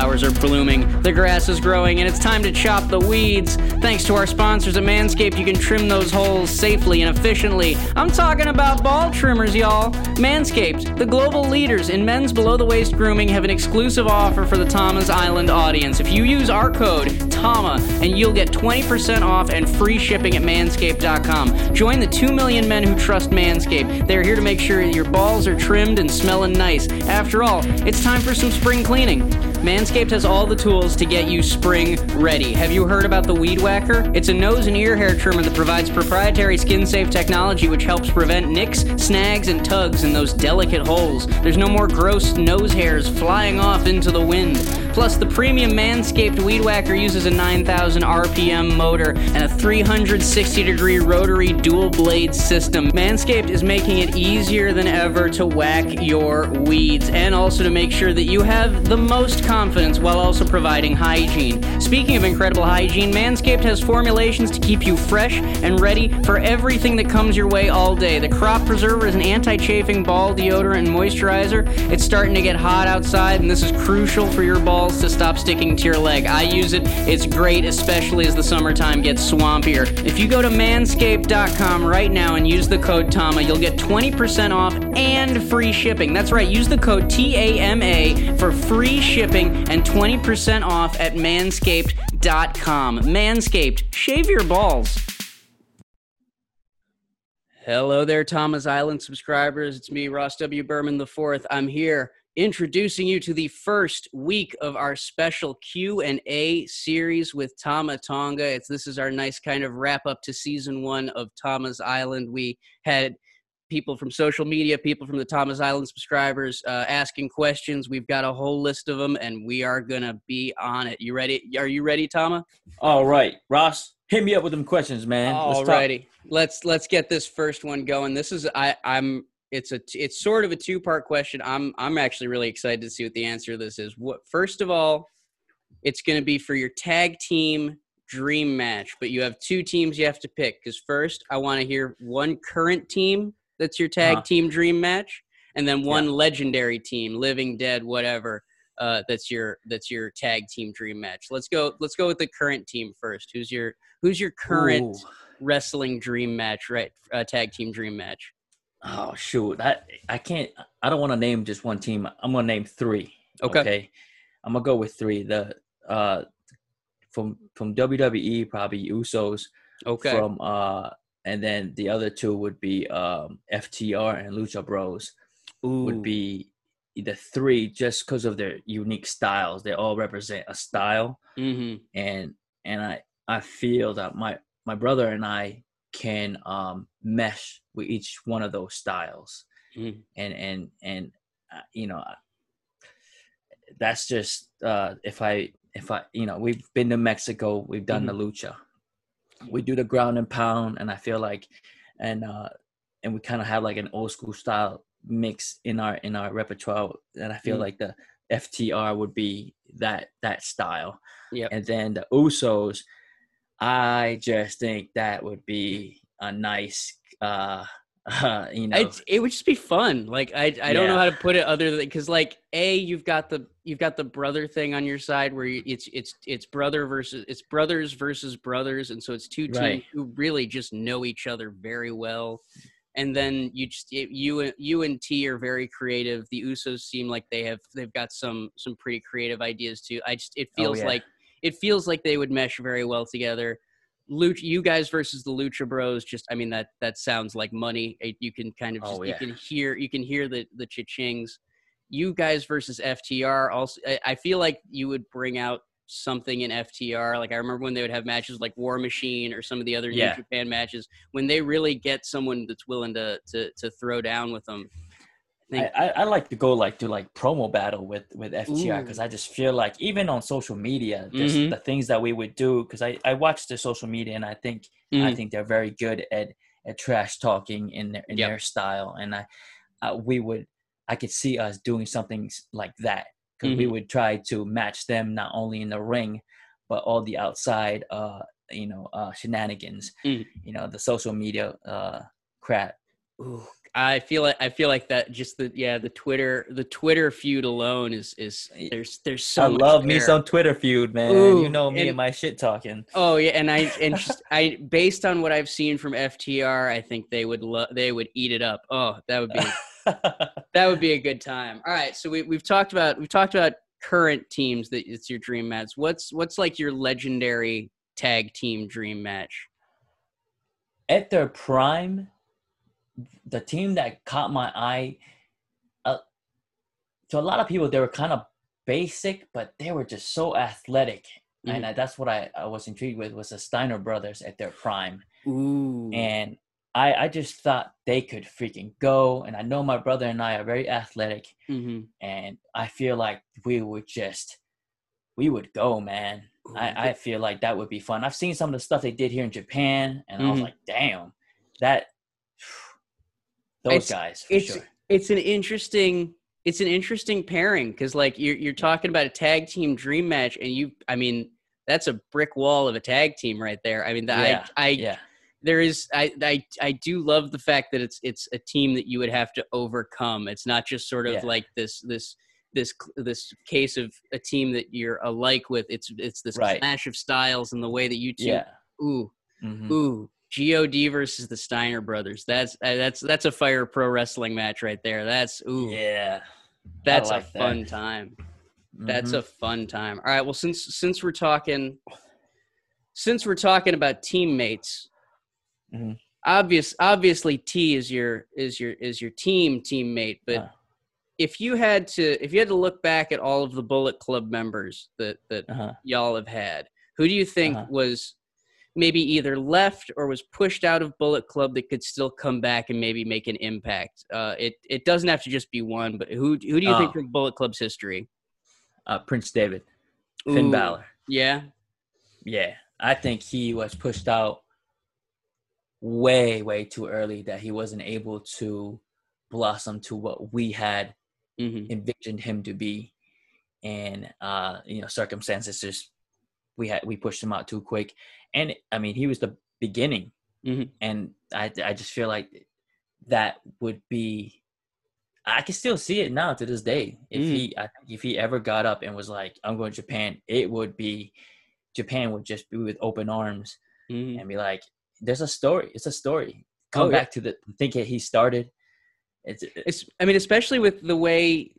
flowers are blooming, the grass is growing, and it's time to chop the weeds. Thanks to our sponsors at Manscaped, you can trim those holes safely and efficiently. I'm talking about ball trimmers, y'all. Manscaped, the global leaders in men's below the waist grooming, have an exclusive offer for the Tama's Island audience. If you use our code TAMA, and you'll get 20% off and free shipping at manscaped.com. Join the 2 million men who trust Manscaped. They're here to make sure your balls are trimmed and smelling nice. After all, it's time for some spring cleaning. Manscaped has all the tools to get you spring ready. Have you heard about the Weed Whacker? It's a nose and ear hair trimmer that provides proprietary skin safe technology which helps prevent nicks, snags, and tugs in those delicate holes. There's no more gross nose hairs flying off into the wind. Plus, the premium Manscaped Weed Whacker uses a 9,000 RPM motor and a 360 degree rotary dual blade system. Manscaped is making it easier than ever to whack your weeds and also to make sure that you have the most confidence while also providing hygiene. Speaking of incredible hygiene, Manscaped has formulations to keep you fresh and ready for everything that comes your way all day. The Crop Preserver is an anti chafing ball deodorant and moisturizer. It's starting to get hot outside, and this is crucial for your balls to stop sticking to your leg. I use it. It's great, especially as the summertime gets swampier. If you go to manscaped.com right now and use the code TAMA, you'll get 20% off and free shipping. That's right, use the code TAMA for free shipping and 20% off at manscaped.com. Manscaped, shave your balls. Hello there, Tama's Island subscribers. It's me, Ross W. Berman IV. I'm here introducing you to the first week of our special Q&A series with Tama Tonga. It's this is our nice kind of wrap up to season 1 of Tama's Island. We had people from social media, people from the Tama's Island subscribers uh, asking questions. We've got a whole list of them, and we are gonna be on it. You ready? Are you ready, Tama? All right, Ross, hit me up with them questions, man. All righty, let's let's get this first one going. This is I I'm it's a it's sort of a two part question. I'm I'm actually really excited to see what the answer to this is. What first of all, it's going to be for your tag team dream match, but you have two teams you have to pick. Because first, I want to hear one current team that's your tag uh-huh. team dream match, and then one yeah. legendary team, living, dead, whatever. Uh, that's your that's your tag team dream match. Let's go. Let's go with the current team first. Who's your Who's your current Ooh. wrestling dream match? Right, uh, tag team dream match. Oh shoot, that I can't. I don't want to name just one team. I'm gonna name three. Okay. okay? I'm gonna go with three. The uh, from from WWE probably Usos. Okay. From uh, and then the other two would be um FTR and Lucha Bros. Ooh. Would be the three just because of their unique styles. They all represent a style, mm-hmm. and and I I feel that my my brother and I can um, mesh with each one of those styles mm. and and and uh, you know that's just uh, if i if i you know we've been to mexico we've done mm-hmm. the lucha we do the ground and pound and i feel like and uh and we kind of have like an old school style mix in our in our repertoire and i feel mm. like the ftr would be that that style yeah and then the usos I just think that would be a nice, uh, uh you know, it's, it would just be fun. Like I, I yeah. don't know how to put it other than because like a you've got the you've got the brother thing on your side where it's it's it's brother versus it's brothers versus brothers, and so it's two teams right. who really just know each other very well. And then you just you you and T are very creative. The Usos seem like they have they've got some some pretty creative ideas too. I just it oh, feels oh, yeah. like it feels like they would mesh very well together. Lucha, you guys versus the Lucha Bros. Just, I mean that that sounds like money. You can kind of oh, just oh, yeah. you can hear you can hear the the cha-chings. You guys versus FTR. Also, I feel like you would bring out something in FTR. Like I remember when they would have matches like War Machine or some of the other yeah. New Japan matches. When they really get someone that's willing to to to throw down with them, I, I, I, like to go like to like promo battle with with FTR because I just feel like even on social media, just mm-hmm. the things that we would do because I I watch the social media and I think mm-hmm. I think they're very good at at trash talking in their in yep. their style and I uh, we would I could see us doing something like that because mm-hmm. we would try to match them not only in the ring but all the outside uh you know uh shenanigans mm. you know the social media uh crap Ooh, I feel like I feel like that just the yeah the Twitter the Twitter feud alone is is there's there's so I love there. me some Twitter feud, man. Ooh, you know me and, and, my shit talking. Oh yeah, and I and just, I based on what I've seen from FTR, I think they would love they would eat it up. Oh, that would be that would be a good time. All right, so we we've talked about we've talked about current teams that it's your dream match. What's what's like your legendary tag team dream match? At their prime, the team that caught my eye uh, to a lot of people they were kind of basic but they were just so athletic mm-hmm. and I, that's what I, I was intrigued with was the steiner brothers at their prime Ooh. and I, I just thought they could freaking go and i know my brother and i are very athletic mm-hmm. and i feel like we would just we would go man I, I feel like that would be fun i've seen some of the stuff they did here in japan and mm-hmm. i was mm-hmm. like damn that those it's, guys it's, sure. It's an interesting it's an interesting pairing because like you're you're talking about a tag team dream match and you I mean that's a brick wall of a tag team right there. I mean the, yeah, I I yeah. There is I, I I do love the fact that it's it's a team that you would have to overcome. It's not just sort of yeah. like this this this this case of a team that you're alike with. It's it's this right. clash of styles and the way that you two yeah. ooh mm-hmm. ooh God versus the Steiner brothers. That's uh, that's that's a fire pro wrestling match right there. That's ooh yeah, that's like a fun that. time. Mm-hmm. That's a fun time. All right. Well, since since we're talking, since we're talking about teammates, mm-hmm. obvious obviously T is your is your is your team teammate. But uh. if you had to if you had to look back at all of the Bullet Club members that that uh-huh. y'all have had, who do you think uh-huh. was maybe either left or was pushed out of Bullet Club that could still come back and maybe make an impact. Uh, it it doesn't have to just be one, but who who do you think oh. from Bullet Club's history? Uh, Prince Devitt, Finn Ooh, Balor. Yeah, yeah. I think he was pushed out way way too early that he wasn't able to blossom to what we had mm-hmm. envisioned him to be and uh you know circumstances just we had we pushed him out too quick and I mean he was the beginning, mm-hmm. and I I just feel like that would be I can still see it now to this day. If mm. he if he ever got up and was like, "I'm going to Japan," it would be Japan would just be with open arms mm. and be like, "There's a story. It's a story. Come oh, back yeah. to the think he started." It's, it's I mean, especially with the way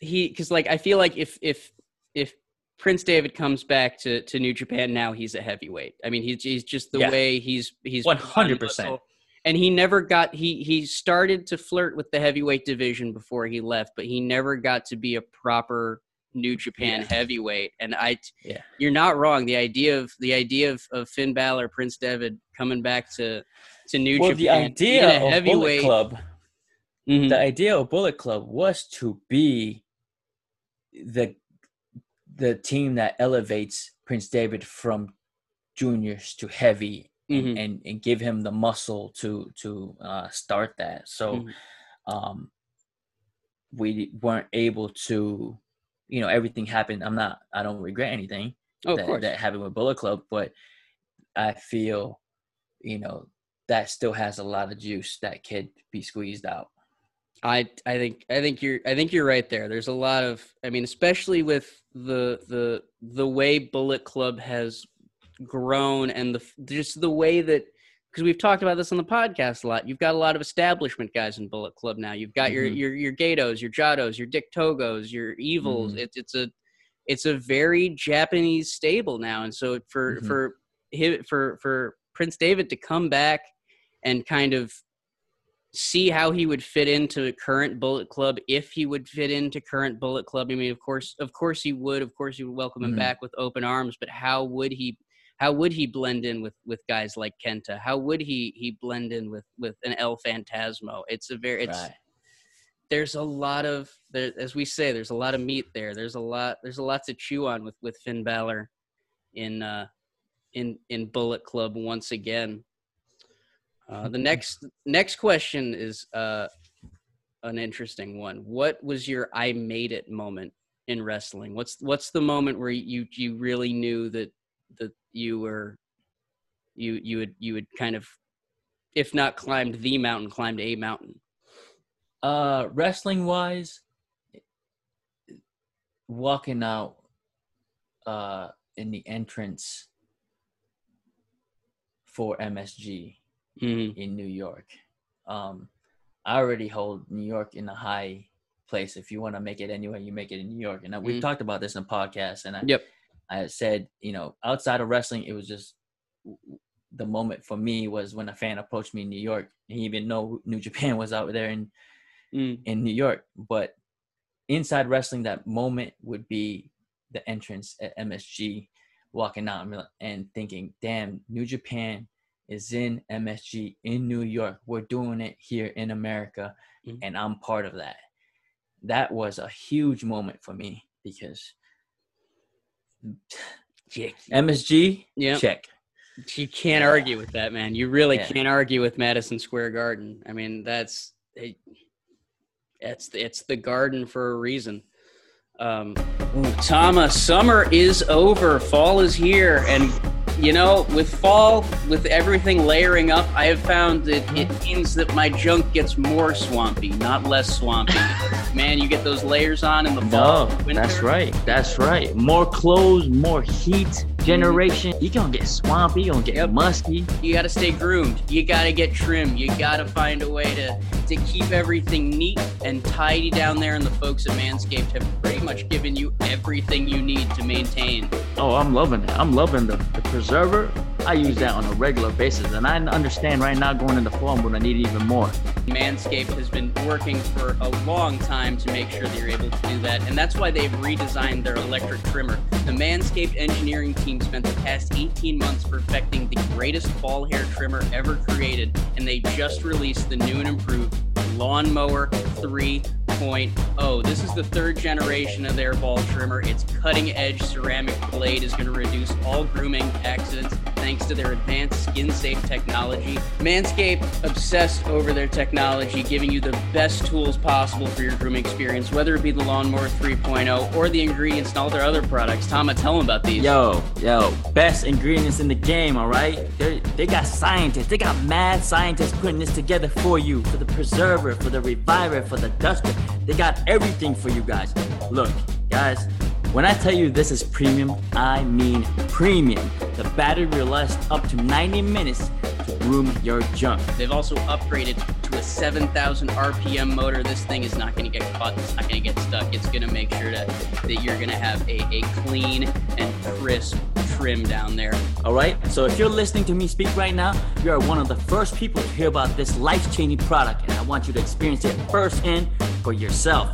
he because like I feel like if if if Prince Devitt comes back to, to New Japan now. He's a heavyweight. I mean, he's, he's just the yeah. way he's he's one hundred percent. And he never got he he started to flirt with the heavyweight division before he left, but he never got to be a proper New Japan yeah. heavyweight. And I, yeah. you're not wrong. The idea of the idea of, of Finn Balor, Prince Devitt coming back to to New well, Japan. the idea of heavyweight, Bullet Club, mm-hmm. the idea of Bullet Club was to be the the team that elevates Prince Devitt from juniors to heavy mm-hmm. and, and, and give him the muscle to to uh, start that. So mm-hmm. um, we weren't able to, you know, everything happened. I'm not. I don't regret anything oh, that, that happened with Bullet Club, but I feel, you know, that still has a lot of juice that could be squeezed out. I I think I think you're I think you're right there. There's a lot of I mean, especially with the the the way Bullet Club has grown and the just the way that because we've talked about this on the podcast a lot. You've got a lot of establishment guys in Bullet Club now. You've got mm-hmm. your your your Gedos, your Jados, your Dick Togos, your Evils. Mm-hmm. It's it's a it's a very Japanese stable now, and so for mm-hmm. for for for Prince Devitt to come back and kind of see how he would fit into current Bullet Club if he would fit into current Bullet Club. I mean, of course, of course he would. Of course, he would welcome him mm-hmm. back with open arms. But how would he? How would he blend in with with guys like Kenta? How would he he blend in with with an El Phantasmo? It's a very it's. Right. There's a lot of there, as we say. There's a lot of meat there. There's a lot. There's a lot to chew on with with Finn Balor, in uh, in in Bullet Club once again. Uh, the next next question is uh, an interesting one. What was your "I made it" moment in wrestling? What's what's the moment where you you really knew that that you were you you would you would kind of if not climbed the mountain, climbed a mountain? Uh, wrestling wise, walking out uh in the entrance for MSG Mm-hmm. in New York. Um, I already hold New York in a high place. If you want to make it anywhere, you make it in New York. And uh, we've Mhm. talked about this in a podcast. And I, Yep. I said, you know, outside of wrestling, it was just the moment for me was when a fan approached me in New York. He didn't even know New Japan was out there in Mm. in New York. But inside wrestling, that moment would be the entrance at MSG, walking out and be like- and thinking, "Damn, New Japan is in MSG in New York. We're doing it here in America, Mhm. and I'm part of that." That was a huge moment for me because Yeah. MSG, Yep. check. You can't argue with that, man. You really Yeah. can't argue with Madison Square Garden. I mean, that's it, it's it's the garden for a reason. Um, ooh, Tama, summer is over. Fall is here, and you know, with fall, with everything layering up, I have found that it mm-hmm. means that my junk gets more swampy, not less swampy. man, you get those layers on in the fall. No, winter. that's right. That's right. More clothes, more heat generation. You gonna get swampy. You gonna get Yep. musky. You got to stay groomed. You got to get trimmed. You got to find a way to, to keep everything neat and tidy down there. And the folks at Manscaped have pretty much given you everything you need to maintain. Oh, I'm loving it. I'm loving the, the preserver. I use that on a regular basis, and I understand right now going into fall, I'm gonna need it even more. Manscaped has been working for a long time to make sure that you're able to do that. And that's why they've redesigned their electric trimmer. The Manscaped engineering team spent the past 18 months perfecting the greatest ball hair trimmer ever created. And they just released the new and improved Lawnmower 3.0. This is the third generation of their ball trimmer. Its cutting edge ceramic blade is going to reduce all grooming accidents thanks to their advanced skin safe technology. Manscaped obsessed over their technology, giving you the best tools possible for your grooming experience, whether it be the Lawnmower 3.0 or the ingredients and all their other products. Tama, tell them about these. Yo, yo, best ingredients in the game, all right? They they got scientists, they got mad scientists putting this together for you, for the preserver, for the reviver, for the duster. They got everything for you guys. Look, guys, when I tell you this is premium, I mean premium. The battery will last up to 90 minutes to groom your junk. They've also upgraded to a 7,000 RPM motor. This thing is not going to get caught. It's not going to get stuck. It's going to make sure that, that you're going to have a, a clean and crisp trim down there. All right. So if you're listening to me speak right now, you are one of the first people to hear about this life-changing product, and I want you to experience it firsthand for yourself.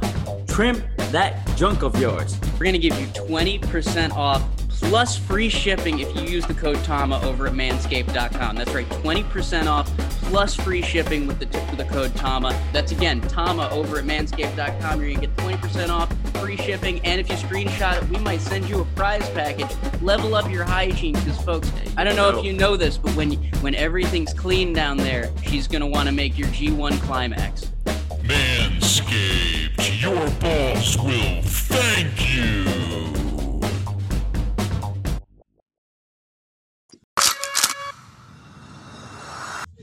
Trim that junk of yours. We're going to give you 20% off plus free shipping if you use the code TAMA over at manscaped.com. That's right, 20% off plus free shipping with the, with the code TAMA. That's again, TAMA over at manscaped.com. You're going to get 20% off, free shipping, and if you screenshot it, we might send you a prize package. Level up your hygiene because, folks, I don't know if you know this, but when, when everything's clean down there, she's going to want to make your G1 climax. Your thank you.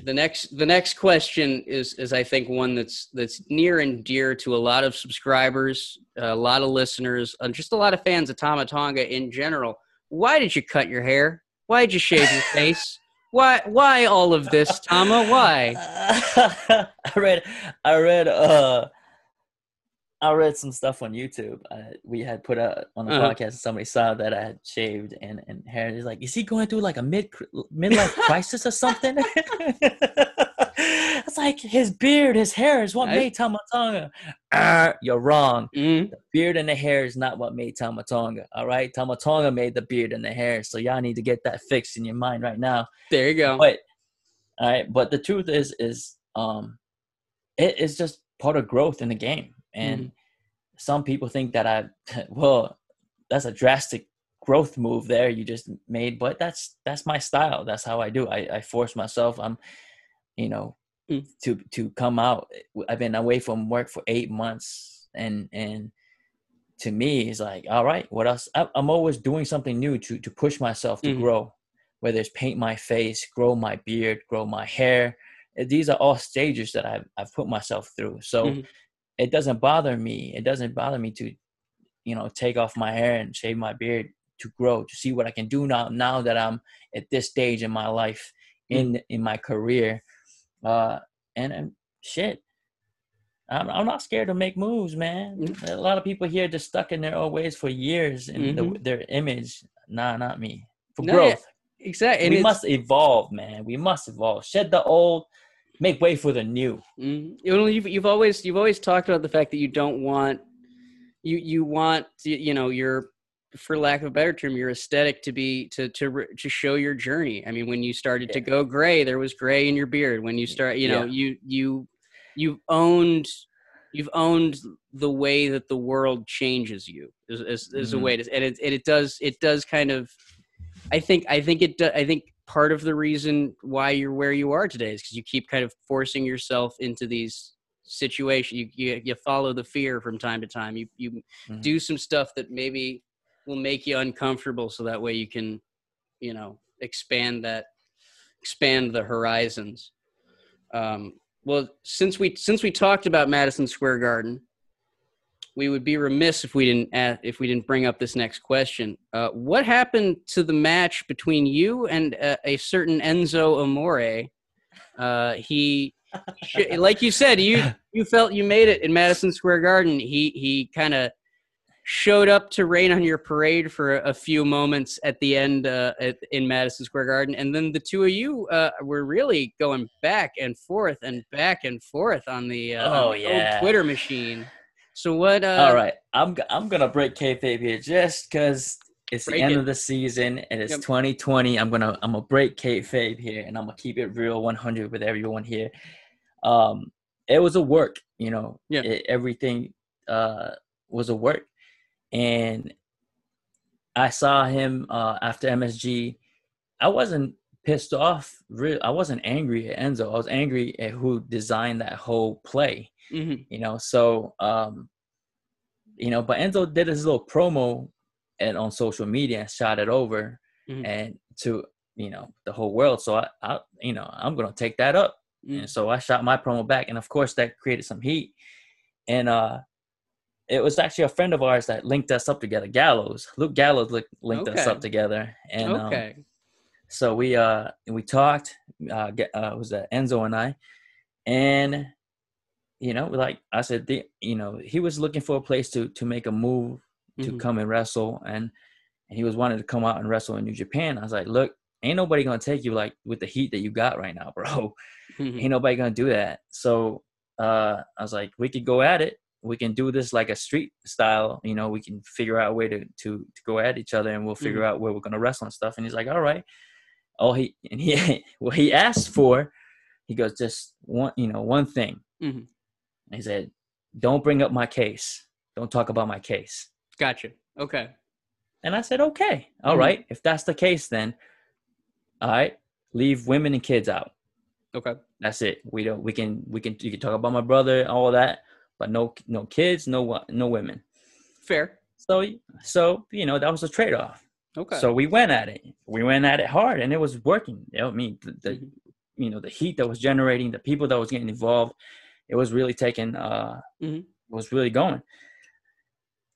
the next the next question is is I think one that's that's near and dear to a lot of subscribers, a lot of listeners, and just a lot of fans of Tama Tonga in general. Why did you cut your hair? Why did you shave your face? Why why all of this, Tama? Why? I read, I read, uh, I read some stuff on YouTube. Uh, we had put out on the Uh-huh. podcast, and somebody saw that I had shaved and and hair. He's like, "Is he going through like a mid midlife crisis or something?" it's like his beard, his hair is what I- made Tamatonga. Uh, you're wrong. Mm, The beard and the hair is not what made Tamatonga. All right, Tamatonga made the beard and the hair. So y'all need to get that fixed in your mind right now. there you go. But all right, but the truth is, is um, it is just part of growth in the game, and some people think that I, well, that's a drastic growth move there you just made, but that's that's my style. That's how I do. I, I force myself. I'm, you know, Mm. to to come out. I've been away from work for eight months, and and to me, it's like, all right, what else? I, I'm always doing something new to to push myself to Mhm. grow whether it's paint my face, grow my beard, grow my hair. these are all stages that I've I've put myself through. So Mhm. It doesn't bother me. It doesn't bother me to, you know, take off my hair and shave my beard to grow to see what I can do now. Now that I'm at this stage in my life, in in my career, uh, and, and shit. I'm, I'm not scared to make moves, man. Mm. A lot of people here just stuck in their old ways for years in the, Mhm. their image. Nah, not me. For No, yeah, growth, Exactly. And we must evolve, man. We must evolve. Shed the old, make way for the new. Mm, know, you've, you've always you've always talked about the fact that you don't want you you want you know your for lack of a better term your aesthetic to be to to to show your journey. I mean, when you started to go gray, there was gray in your beard. When you start, you know, Yeah. you you you've owned you've owned the way that the world changes you is is, is a Mhm. way to and it and it does it does kind of I think I think it do, I think part of the reason why you're where you are today is because you keep kind of forcing yourself into these situations. You, you you follow the fear from time to time. You you Mhm. do some stuff that maybe will make you uncomfortable, so that way you can, you know, expand that expand the horizons. Um, well, since we since we talked about Madison Square Garden, we would be remiss if we didn't ask, if we didn't bring up this next question. Uh, what happened to the match between you and uh, a certain Enzo Amore? Uh, he, like you said, you you felt you made it in Madison Square Garden. He he kind of showed up to rain on your parade for a, a few moments at the end uh, at, in Madison Square Garden, and then the two of you uh, were really going back and forth and back and forth on the, uh, Oh, on the yeah. old Twitter machine. So what? Uh, All right, I'm I'm gonna break kayfabe here just because it's the end it. of the season and it's Yep. 2020. I'm gonna I'm gonna break kayfabe here and I'm gonna keep it real 100 with everyone here. Um, it was a work, you know. Yeah. it- everything uh was a work, and I saw him uh after MSG. I wasn't pissed off. Real, I wasn't angry at Enzo. I was angry at who designed that whole play mhm. you know so um you know but enzo did his little promo and on social media and shot it over Mhm. and to you know the whole world. So i, I you know i'm gonna take that up. Mm. and so i shot my promo back and of course that created some heat. And uh it was actually a friend of ours that linked us up together gallows. Luke gallows linked, linked us up together. And um, so we uh we talked uh, uh it was uh, enzo and i. And you know like i said the, you know he was looking for a place to to make a move to Mhm. come and wrestle and, and he was wanting to come out and wrestle in new japan. I was like look ain't nobody gonna take you like with the heat that you got right now bro. Mhm. ain't nobody gonna do that. So uh i was like we could go at it. We can do this like a street style you know we can figure out a way to to, to go at each other and we'll figure out where we're gonna wrestle and stuff. And he's like all right. Oh he and he what he asked for he goes just one you know one thing Mhm. he said don't bring up my case don't talk about my case Gotcha. Okay. and i said okay all Mhm. right if that's the case then all right leave women and kids out Okay. that's it we don't we can we can you can talk about my brother all that but no no kids no no women Fair. so so you know that was a trade-off Okay. so we went at it we went at it hard and it was working you know, i mean the, the Mhm. you know the heat that was generating the people that was getting involved it was really taking uh Mhm. was really going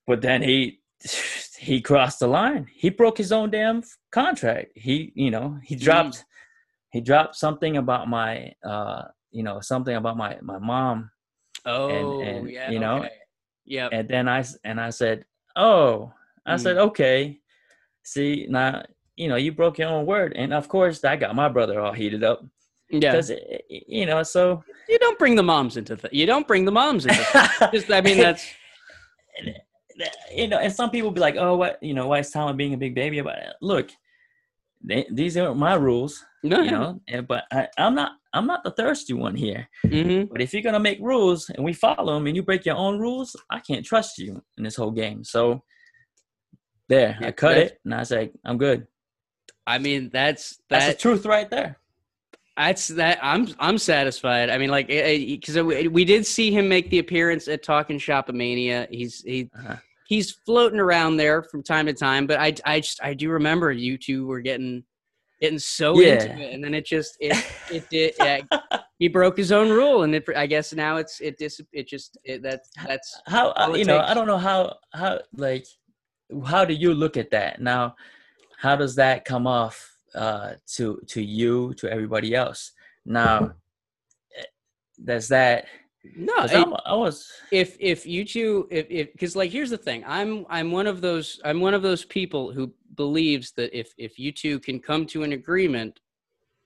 but then he he crossed the line he broke his own damn contract he you know he dropped he dropped something about my uh you know something about my my mom oh, and, yeah. you know, okay. Yep. and then I and i said oh i said Mm. okay see now you know you broke your own word and of course that got my brother all heated up yeah. because you know so You don't bring the moms into th- you don't bring the moms into th- just I mean that's you know and some people be like oh what you know why is Talon being a big baby about it? Look they, these are my rules no you know and, but I, i'm not i'm not the thirsty one here. Hmm but if you're gonna make rules and we follow them and you break your own rules i can't trust you in this whole game. So there Yeah, i cut it and i say i'm good. I mean that's that's that the truth right there That's that. I'm I'm satisfied. I mean, like, because we did see him make the appearance at Talking Shopomania. He's he Uh-huh. he's floating around there from time to time. But I I just I do remember you two were getting getting so Yeah. into it, and then it just it it did. Yeah, he broke his own rule, and it, I guess now it's it dis it just it, that's that's how uh, you know i don't know how how like how do you look at that now how does that come off uh to to you to everybody else. Now eh, does that No, I'm- i was if if you two if if because like here's the thing. I'm i'm one of those i'm one of those people who believes that if if you two can come to an agreement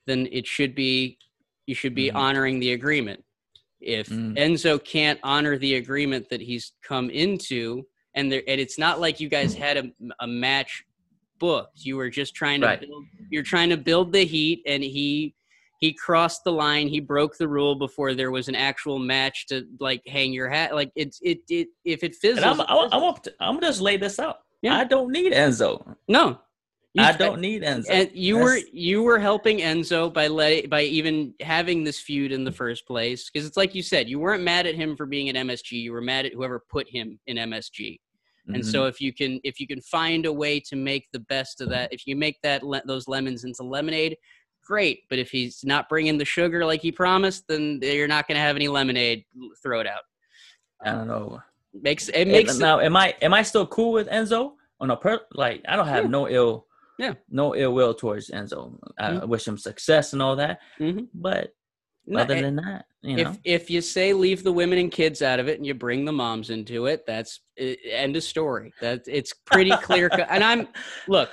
then it should be you should be Mhm. honoring the agreement. If Mm. enzo can't honor the agreement that he's come into and there and it's not like you guys had a, a match booked you were just trying to Right. build you're trying to build the heat and he he crossed the line he broke the rule before there was an actual match to like hang your hat like it's it, it if it fizzles, and I'm, it fizzles. want I'm just lay this out. Yeah. I don't need Enzo. no You- I don't need Enzo. and you were you were helping Enzo by let by even having this feud in the first place because it's like you said you weren't mad at him for being at MSG you were mad at whoever put him in MSG and Mhm. so if you can if you can find a way to make the best of that if you make that those lemons into lemonade great but if he's not bringing the sugar like he promised then you're not going to have any lemonade throw it out I don't know. makes it It- makes now, am I am I still cool with Enzo? On a per like, I don't have Yeah. no ill, Yeah. no ill will towards Enzo. I Mhm. wish him success and all that. Mhm. But No, other eh, than that, you know, if if you say leave the women and kids out of it and you bring the moms into it that's eh, end of story. That it's pretty clear and i'm look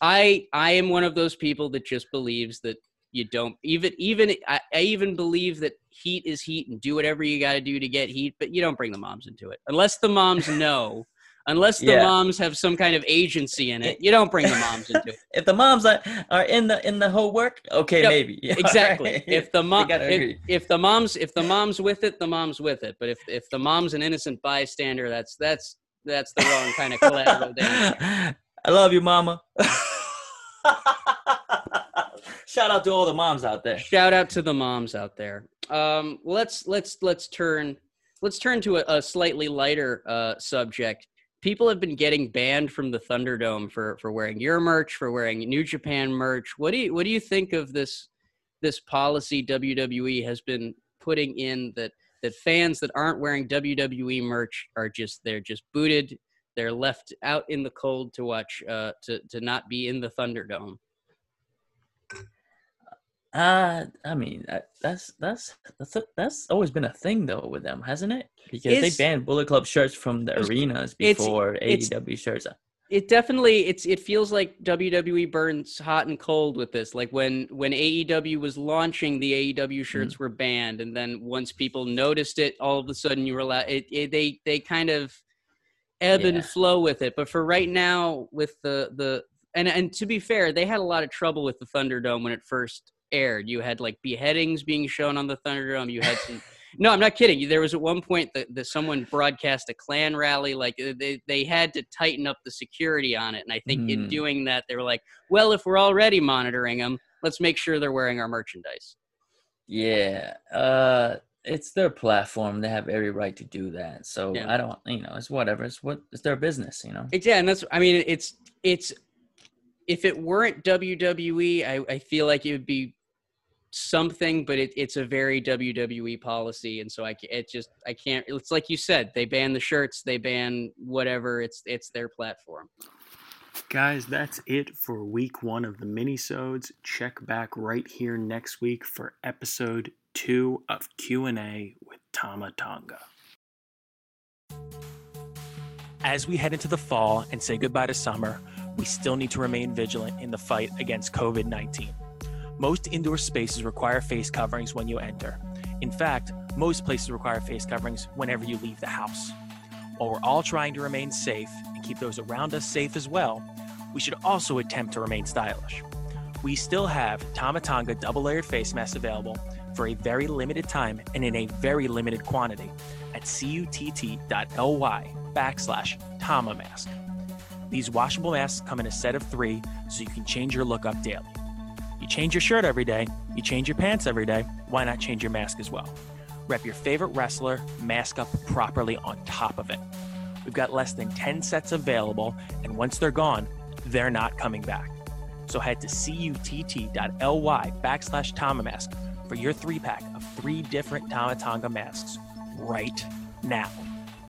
i i am one of those people that just believes that you don't even even I, I even believe that heat is heat and do whatever you got to do to get heat but you don't bring the moms into it. Unless the moms know unless the Yeah. moms have some kind of agency in it. You don't bring the moms into it. If the moms are, are in the in the whole work, okay, Yep, maybe. Yeah, exactly. alright. if the mom if, if the mom's if the mom's with it the mom's with it. But if if the mom's an innocent bystander that's that's that's the wrong kind of collateral damage. I love you, mama. Shout out to all the moms out there. shout out to the moms out there. Um let's let's let's turn let's turn to a, a slightly lighter uh subject people have been getting banned from the thunderdome for for wearing your merch for wearing new japan merch. What do you what do you think of this this policy wwe has been putting in that that fans that aren't wearing wwe merch are just they're just booted they're left out in the cold to watch uh to to not be in the thunderdome Uh, I mean, that's that's that's a, that's always been a thing though with them, hasn't it? Because It's- they banned Bullet Club shirts from the arenas before it's- AEW shirts. it definitely it's it feels like WWE burns hot and cold with this. Like when when AEW was launching, the AEW shirts were banned, and then once people noticed it, all of a sudden you were allowed. It, it they they kind of ebb Yeah. and flow with it. But for right now, with the the and and to be fair, they had a lot of trouble with the Thunderdome when it first aired. You had like beheadings being shown on the Thunderdome. You had some. No, I'm not kidding. There was at one point that, that someone broadcast a Klan rally. Like uh, they, they had to tighten up the security on it. And I think in Hmm. doing that, they were like, well, if we're already monitoring them, let's make sure they're wearing our merchandise. Yeah, uh, it's their platform. They have every right to do that. So Yeah. I don't, you know, it's whatever. It's what it's their business, you know. It's, yeah, and that's, I mean, it's, it's, if it weren't WWE, I, I feel like it would be something, but it, it's a very WWE policy. And so I, it just, I can't, it's like you said, they ban the shirts, they ban whatever, it's, it's their platform. Guys, that's it for week one of the minisodes. Check back right here next week for episode two of Q&A with Tama Tonga. As we head into the fall and say goodbye to summer, we still need to remain vigilant in the fight against COVID 19. Most indoor spaces require face coverings when you enter. In fact, most places require face coverings whenever you leave the house. While we're all trying to remain safe and keep those around us safe as well, we should also attempt to remain stylish. We still have Tama Tonga double layered face masks available for a very limited time and in a very limited quantity at cutt.ly backslash Tama mask. These washable masks come in a set of three so you can change your look up daily. Change your shirt every day, you change your pants every day, why not change your mask as well? Rep your favorite wrestler, mask up properly on top of it. We've got less than 10 sets available, and once they're gone, they're not coming back. So head to cutt.ly backslash Tamamask for your three pack of three different Tama Tonga masks right now.